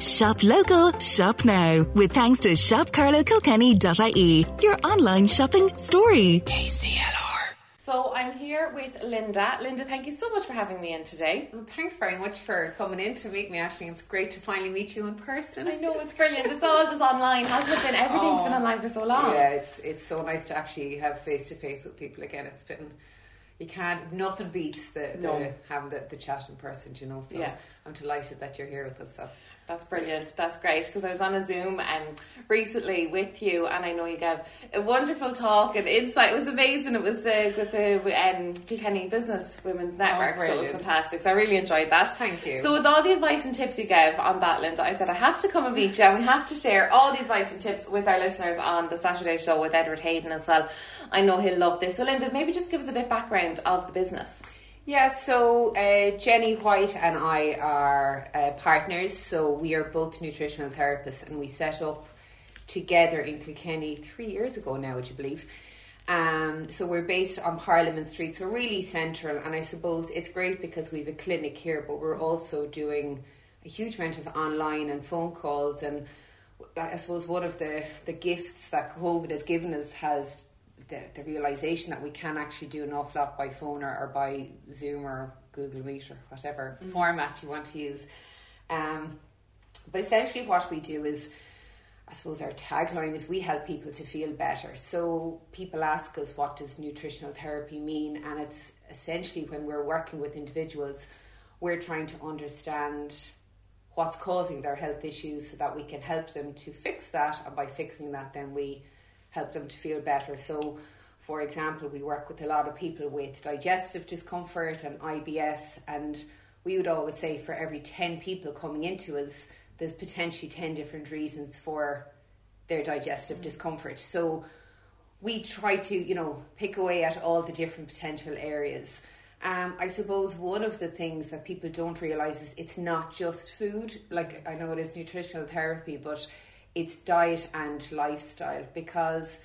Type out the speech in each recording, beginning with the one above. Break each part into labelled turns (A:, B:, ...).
A: Shop local, shop now. With thanks to shopcarlowkilkenny.ie, your online shopping story.
B: KCLR.
C: So I'm here with Linda. Linda, thank you so much for having me in today.
D: Well, thanks very much for coming in to meet me, Ashley. It's great to finally meet you in person.
C: I know it's brilliant. It's all just online, hasn't it been? Everything's
D: Oh.
C: been online for so long.
D: Yeah, it's it's so nice to actually have face to face with people again. It's been you can't nothing beats the, the
C: No.
D: having the, the chat in person, you know. So
C: Yeah.
D: I'm delighted that you're here with us. So
C: That's brilliant. That's great because I was on a Zoom um, recently with you, and I know you gave a wonderful talk and insight. It was amazing. It was uh, with the um, Kilkenny Business Women's Network, so it was fantastic. So I really enjoyed that.
D: Thank you.
C: So with all the advice and tips you gave on that, Linda, I said I have to come and meet you, and we have to share all the advice and tips with our listeners on the Saturday show with Edward Hayden as well. I know he'll love this. So Linda, maybe just give us a bit background of the business.
D: Yeah, so uh, Jenny White and I are uh, partners. So we are both nutritional therapists, and we set up together in Kilkenny three years ago now, would you believe? Um, so we're based on Parliament Street, so really central. And I suppose it's great because we have a clinic here, but we're also doing a huge amount of online and phone calls. And I suppose one of the, the gifts that COVID has given us has the, the realization that we can actually do an awful lot by phone or, or by Zoom or Google Meet or whatever format you want to use. Um, but essentially, what we do is, I suppose, our tagline is we help people to feel better. So people ask us, what does nutritional therapy mean? And it's essentially when we're working with individuals, we're trying to understand what's causing their health issues so that we can help them to fix that. And by fixing that, then we help them to feel better. So, for example, we work with a lot of people with digestive discomfort and IBS, and we would always say for every 10 people coming into us, there's potentially 10 different reasons for their digestive discomfort. So, we try to, you know, pick away at all the different potential areas. Um, I suppose one of the things that people don't realize is it's not just food. Like I know it is nutritional therapy, but it's diet and lifestyle because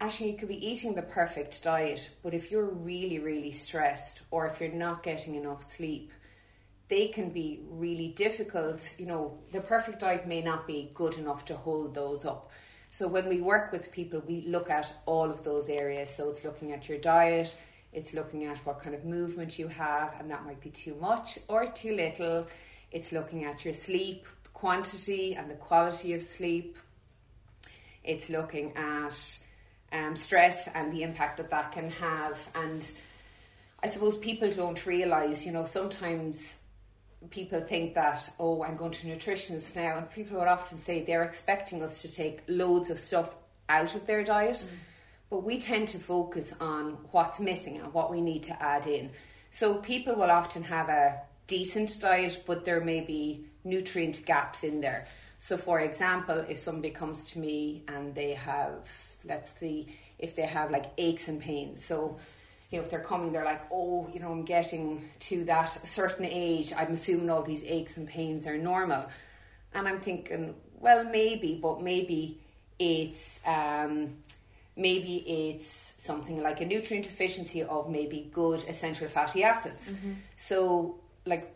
D: actually you could be eating the perfect diet, but if you're really, really stressed or if you're not getting enough sleep, they can be really difficult. You know, the perfect diet may not be good enough to hold those up. So when we work with people, we look at all of those areas. So it's looking at your diet, it's looking at what kind of movement you have, and that might be too much or too little. It's looking at your sleep quantity and the quality of sleep. It's looking at um, stress and the impact that that can have. And I suppose people don't realize, you know, sometimes people think that, oh, I'm going to a nutritionist now. And people would often say they're expecting us to take loads of stuff out of their diet. But we tend to focus on what's missing and what we need to add in. So people will often have a decent diet, but there may be nutrient gaps in there. So, for example, if somebody comes to me and they have, let's see, if they have like aches and pains, so you know, if they're coming, they're like, oh, you know, I'm getting to that certain age, I'm assuming all these aches and pains are normal. And I'm thinking, well, maybe, but maybe it's um, maybe it's something like a nutrient deficiency of maybe good essential fatty acids. So, like,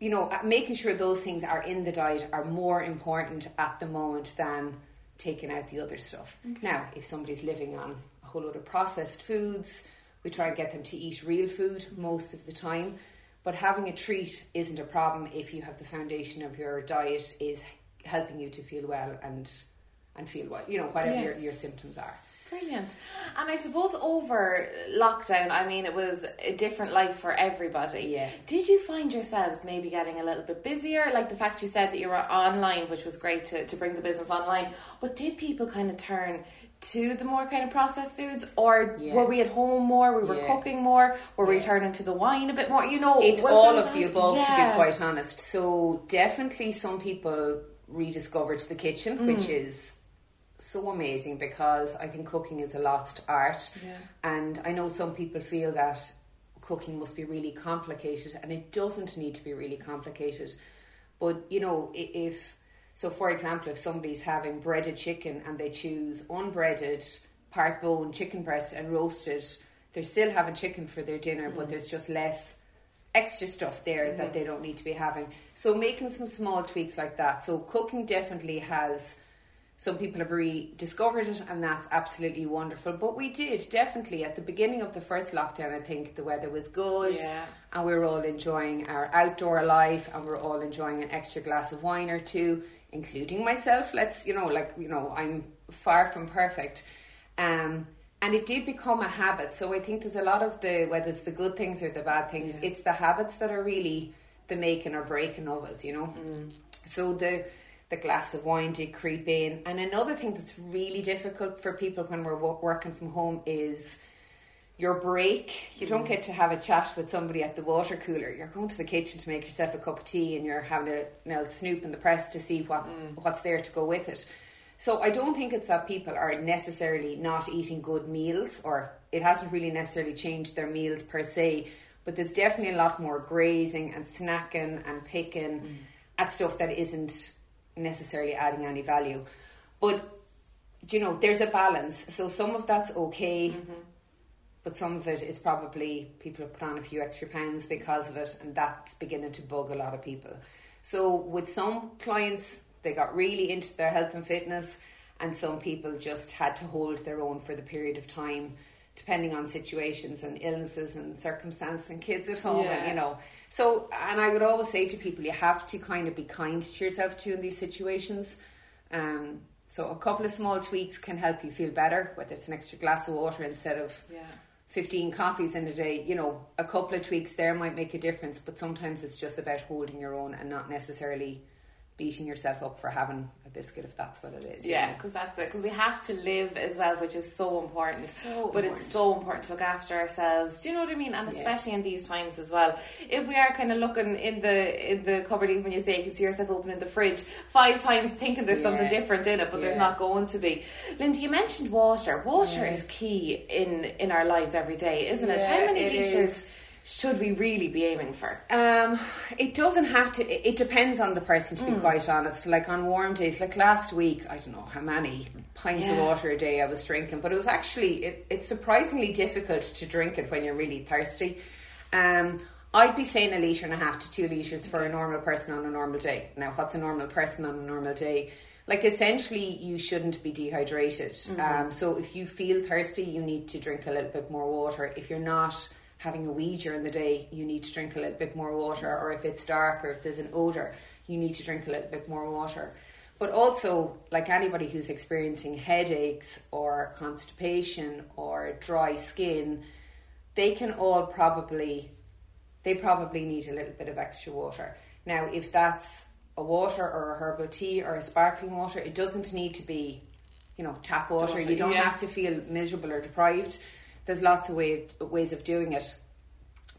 D: you know, uh, making sure those things are in the diet are more important at the moment than taking out the other stuff. Now, if somebody's living on a whole lot of processed foods, we try and get them to eat real food most of the time. But having a treat isn't a problem if you have the foundation of your diet is helping you to feel well and and feel well, you know, whatever
C: Yeah.
D: your, your symptoms are.
C: Brilliant. And I suppose over lockdown, I mean, it was a different life for everybody.
D: Yeah.
C: Did you find yourselves maybe getting a little bit busier? Like the fact you said that you were online, which was great to, to bring the business online. But did people kind of turn to the more kind of processed foods? Or
D: Yeah.
C: were we at home more? We were
D: Yeah.
C: cooking more? Were we turning to the wine a bit more? You know,
D: It's all of the
C: that?
D: above, to be quite honest. So definitely, some people rediscovered the kitchen,
C: Mm.
D: which is so amazing because I think cooking is a lost art,
C: Yeah.
D: and I know some people feel that cooking must be really complicated, and it doesn't need to be really complicated. But you know, if so, for example, if somebody's having breaded chicken and they choose unbreaded, part bone chicken breast and roasted, they're still having chicken for their dinner,
C: Mm.
D: but there's just less extra stuff there
C: Mm-hmm.
D: that they don't need to be having. So making some small tweaks like that. So cooking definitely has some people have rediscovered it and that's absolutely wonderful. But we did definitely at the beginning of the first lockdown I think the weather was good
C: Yeah.
D: and we were all enjoying our outdoor life and we're all enjoying an extra glass of wine or two, including myself. Let's you know, like you know, I'm far from perfect. Um and it did become a habit. So I think there's a lot of the whether it's the good things or the bad things, it's the habits that are really the making or breaking of us, you know. So the the glass of wine did creep in, and another thing that's really difficult for people when we're working from home is your break. You don't mm. get to have a chat with somebody at the water cooler. You're going to the kitchen to make yourself a cup of tea, and you're having a you know, snoop in the press to see what mm. what's there to go with it. So I don't think it's that people are necessarily not eating good meals, or it hasn't really necessarily changed their meals per se. But there's definitely a lot more grazing and snacking and picking mm. at stuff that isn't necessarily adding any value. But you know, there's a balance. So some of that's okay, mm-hmm. but some of it is probably people have put on a few extra pounds because of it, and that's beginning to bug a lot of people. So with some clients, they got really into their health and fitness, and some people just had to hold their own for the period of time, depending on situations and illnesses and circumstances and kids at home, and you know. So, and I would always say to people, you have to kind of be kind to yourself too in these situations. Um, so a couple of small tweaks can help you feel better, whether it's an extra glass of water instead of
C: Yeah.
D: 15 coffees in a day, you know, a couple of tweaks there might make a difference, but sometimes it's just about holding your own and not necessarily beating yourself up for having a biscuit if that's what it is.
C: Yeah, because that's it. Because we have to live as well, which is so important.
D: So
C: but
D: important.
C: it's so important to look after ourselves. Do you know what I mean? And
D: Yeah.
C: especially in these times as well. If we are kind of looking in the in the cupboard, even when you say you can see yourself opening the fridge five times, thinking there's something different in it, but there's not going to be. Linda, you mentioned water. Water
D: Yeah.
C: is key in in our lives every day, isn't it? How many
D: it
C: liters
D: is.
C: Should we really be aiming for?
D: Um, it doesn't have to. It it depends on the person, to be quite honest. Like on warm days, like last week, I don't know how many pints of water a day I was drinking, but it was actually it, it's surprisingly difficult to drink it when you're really thirsty. Um, I'd be saying a liter and a half to two liters for a normal person on a normal day. Now, what's a normal person on a normal day? Like essentially, you shouldn't be dehydrated. Um, so if you feel thirsty, you need to drink a little bit more water. If you're not having a wee during the day, you need to drink a little bit more water. Or if it's dark or if there's an odor, you need to drink a little bit more water. But also, like anybody who's experiencing headaches or constipation or dry skin, they can all probably they probably need a little bit of extra water. Now, if that's a water or a herbal tea or a sparkling water, it doesn't need to be, you know, tap water.
C: Water,
D: you don't
C: yeah.
D: have to feel miserable or deprived. There's lots of way, ways of doing it,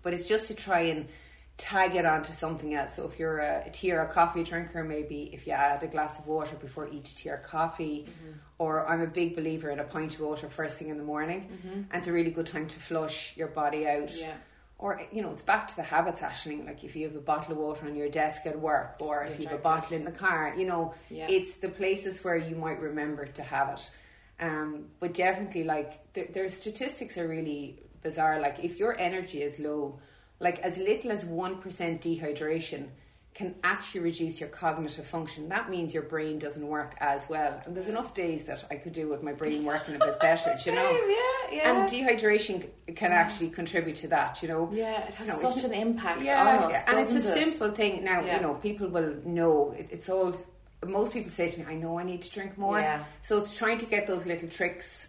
D: but it's just to try and tag it onto something else. So if you're a, a tea or a coffee drinker, maybe if you add a glass of water before each tea or coffee, mm-hmm. or I'm a big believer in a pint of water first thing in the morning, mm-hmm. and it's a really good time to flush your body out.
C: Yeah.
D: Or you know, it's back to the habits, Ashling. Like if you have a bottle of water on your desk at work, or if
C: You
D: have a bottle in the car, you know,
C: Yeah.
D: it's the places where you might remember to have it. Um, but definitely, like th- their statistics are really bizarre. Like if your energy is low, like as little as one percent dehydration can actually reduce your cognitive function. That means your brain doesn't work as well. And there's enough days that I could do with my brain working a bit better, do you know.
C: Yeah, yeah.
D: And dehydration can actually contribute to that, you know.
C: Yeah, it has
D: You know,
C: such an impact
D: yeah,
C: on us.
D: yeah, and it's a
C: it?
D: simple thing. Now,
C: Yeah.
D: you know, people will know it, it's all. Most people say to me, "I know I need to drink more."
C: Yeah.
D: So it's trying to get those little tricks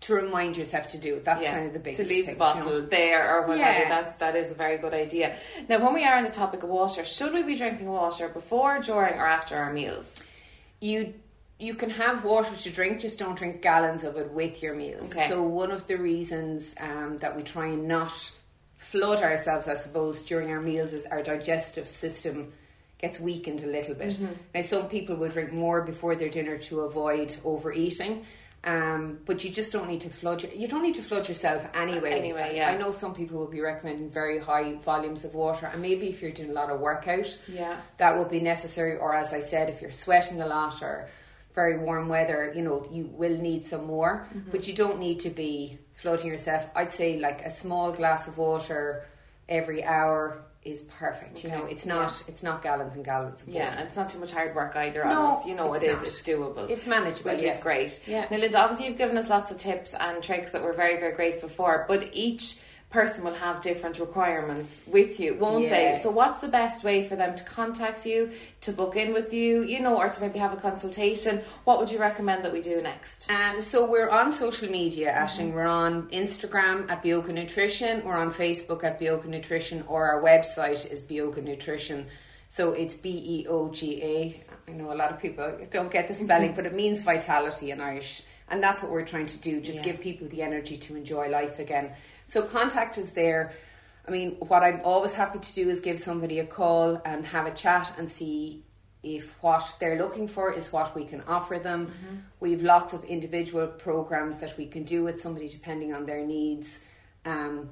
D: to remind yourself to do it. That's
C: Yeah,
D: kind of the biggest
C: to leave
D: thing,
C: the
D: you
C: bottle
D: know.
C: there or whatever.
D: Yeah.
C: That's that is a very good idea. Now, when we are on the topic of water, should we be drinking water before, during, or after our meals?
D: you you can have water to drink, just don't drink gallons of it with your meals.
C: Okay.
D: So one of the reasons um, that we try and not flood ourselves, I suppose, during our meals is our digestive system gets weakened a little bit.
C: Mm-hmm.
D: Now, some people will drink more before their dinner to avoid overeating. Um, but you just don't need to flood. Your, you don't need to flood yourself anyway.
C: Anyway, yeah.
D: I know some people will be recommending very high volumes of water, and maybe if you're doing a lot of workout,
C: Yeah.
D: that would be necessary. Or as I said, if you're sweating a lot or very warm weather, you know, you will need some more,
C: Mm-hmm.
D: but you don't need to be flooding yourself. I'd say like a small glass of water every hour is perfect. You know, it's not it's not gallons and gallons of
C: Yeah, and it's not too much hard work either
D: No,
C: on us. You know,
D: it's
C: it is. It's doable.
D: It's manageable,
C: which
D: yeah.
C: is great.
D: Yeah.
C: Now, Linda, obviously you've given us lots of tips and tricks that we're very, very grateful for. But each person will have different requirements with you, won't
D: Yeah.
C: they? So, what's the best way for them to contact you, to book in with you, you know, or to maybe have a consultation? What would you recommend that we do next?
D: Um, so we're on social media,
C: Mm-hmm.
D: Ashling. We're on Instagram at Beoga Nutrition. We're on Facebook at Beoga Nutrition, or our website is Beoga Nutrition. So it's B E O G A. I know a lot of people don't get the spelling,
C: Mm-hmm.
D: but it means vitality in Irish. And that's what we're trying to do, just
C: Yeah.
D: give people the energy to enjoy life again. So contact is there. I mean, what I'm always happy to do is give somebody a call and have a chat and see if what they're looking for is what we can offer them. We've lots of individual programs that we can do with somebody depending on their needs. Um,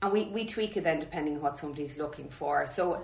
D: and we, we tweak it then depending on what somebody's looking for. So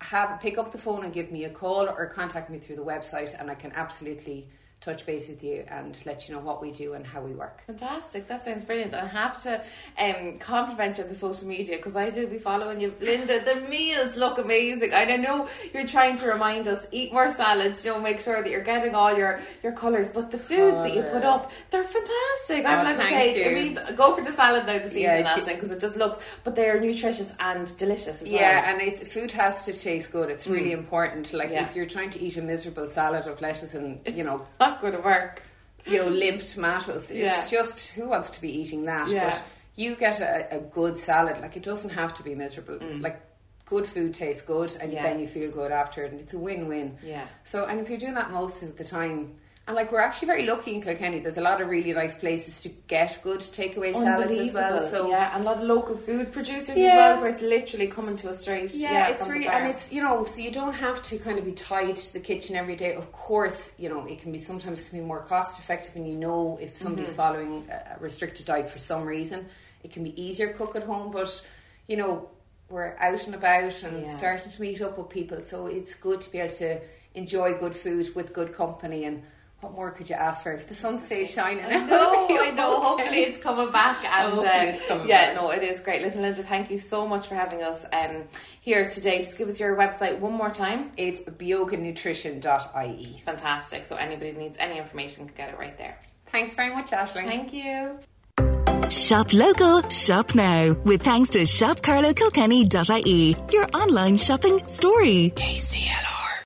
D: have pick up the phone and give me a call or contact me through the website and I can absolutely touch base with you and let you know what we do and how we work.
C: Fantastic. That sounds brilliant. I have to um, compliment you on the social media because I do be following you. Linda, the meals look amazing. And I know you're trying to remind us eat more salads, you know, make sure that you're getting all your, your colours. But the foods that you put up, they're fantastic. I'm
D: Oh,
C: like, okay, it means go for the salad now this
D: Yeah,
C: evening, because it just looks, but they're nutritious and delicious as
D: Yeah,
C: well.
D: and it's food has to taste good. It's really important. Like
C: Yeah.
D: if you're trying to eat a miserable salad of lettuce and you know
C: Not going to work.
D: you know limp tomatoes, it's
C: Yeah.
D: just who wants to be eating that?
C: Yeah.
D: But you get a, a good salad. Like it doesn't have to be miserable. Like good food tastes good, and
C: Mm. Yeah.
D: then you feel good after it, and it's a win-win.
C: Yeah.
D: So, and if you're doing that most of the time. And like we're actually very lucky in Kilkenny. There's a lot of really nice places to get good takeaway salads as well. So
C: yeah, and a lot of local food producers as well, where it's literally coming to us straight.
D: Yeah,
C: Yeah,
D: it's really, and it's you know, so you don't have to kind of be tied to the kitchen every day. Of course, you know, it can be sometimes can be more cost effective, and you know if somebody's
C: Mm-hmm.
D: following a restricted diet for some reason, it can be easier to cook at home. But you know, we're out and about and
C: Yeah.
D: starting to meet up with people, so it's good to be able to enjoy good food with good company and. What more could you ask for if the sun stays shining?
C: I know, I know. Hopefully, it's coming back, and uh,
D: it's coming
C: yeah,
D: back.
C: no, it is great. Listen, Linda, thank you so much for having us um, here today. Just give us your website one more time.
D: It's beoganutrition.ie.
C: Fantastic. So anybody needs any information can get it right there.
D: Thanks very much, Ashling.
C: Thank you.
A: Shop local, shop now. With thanks to shopcarlowkilkenny.ie, your online shopping story.
D: KCLR.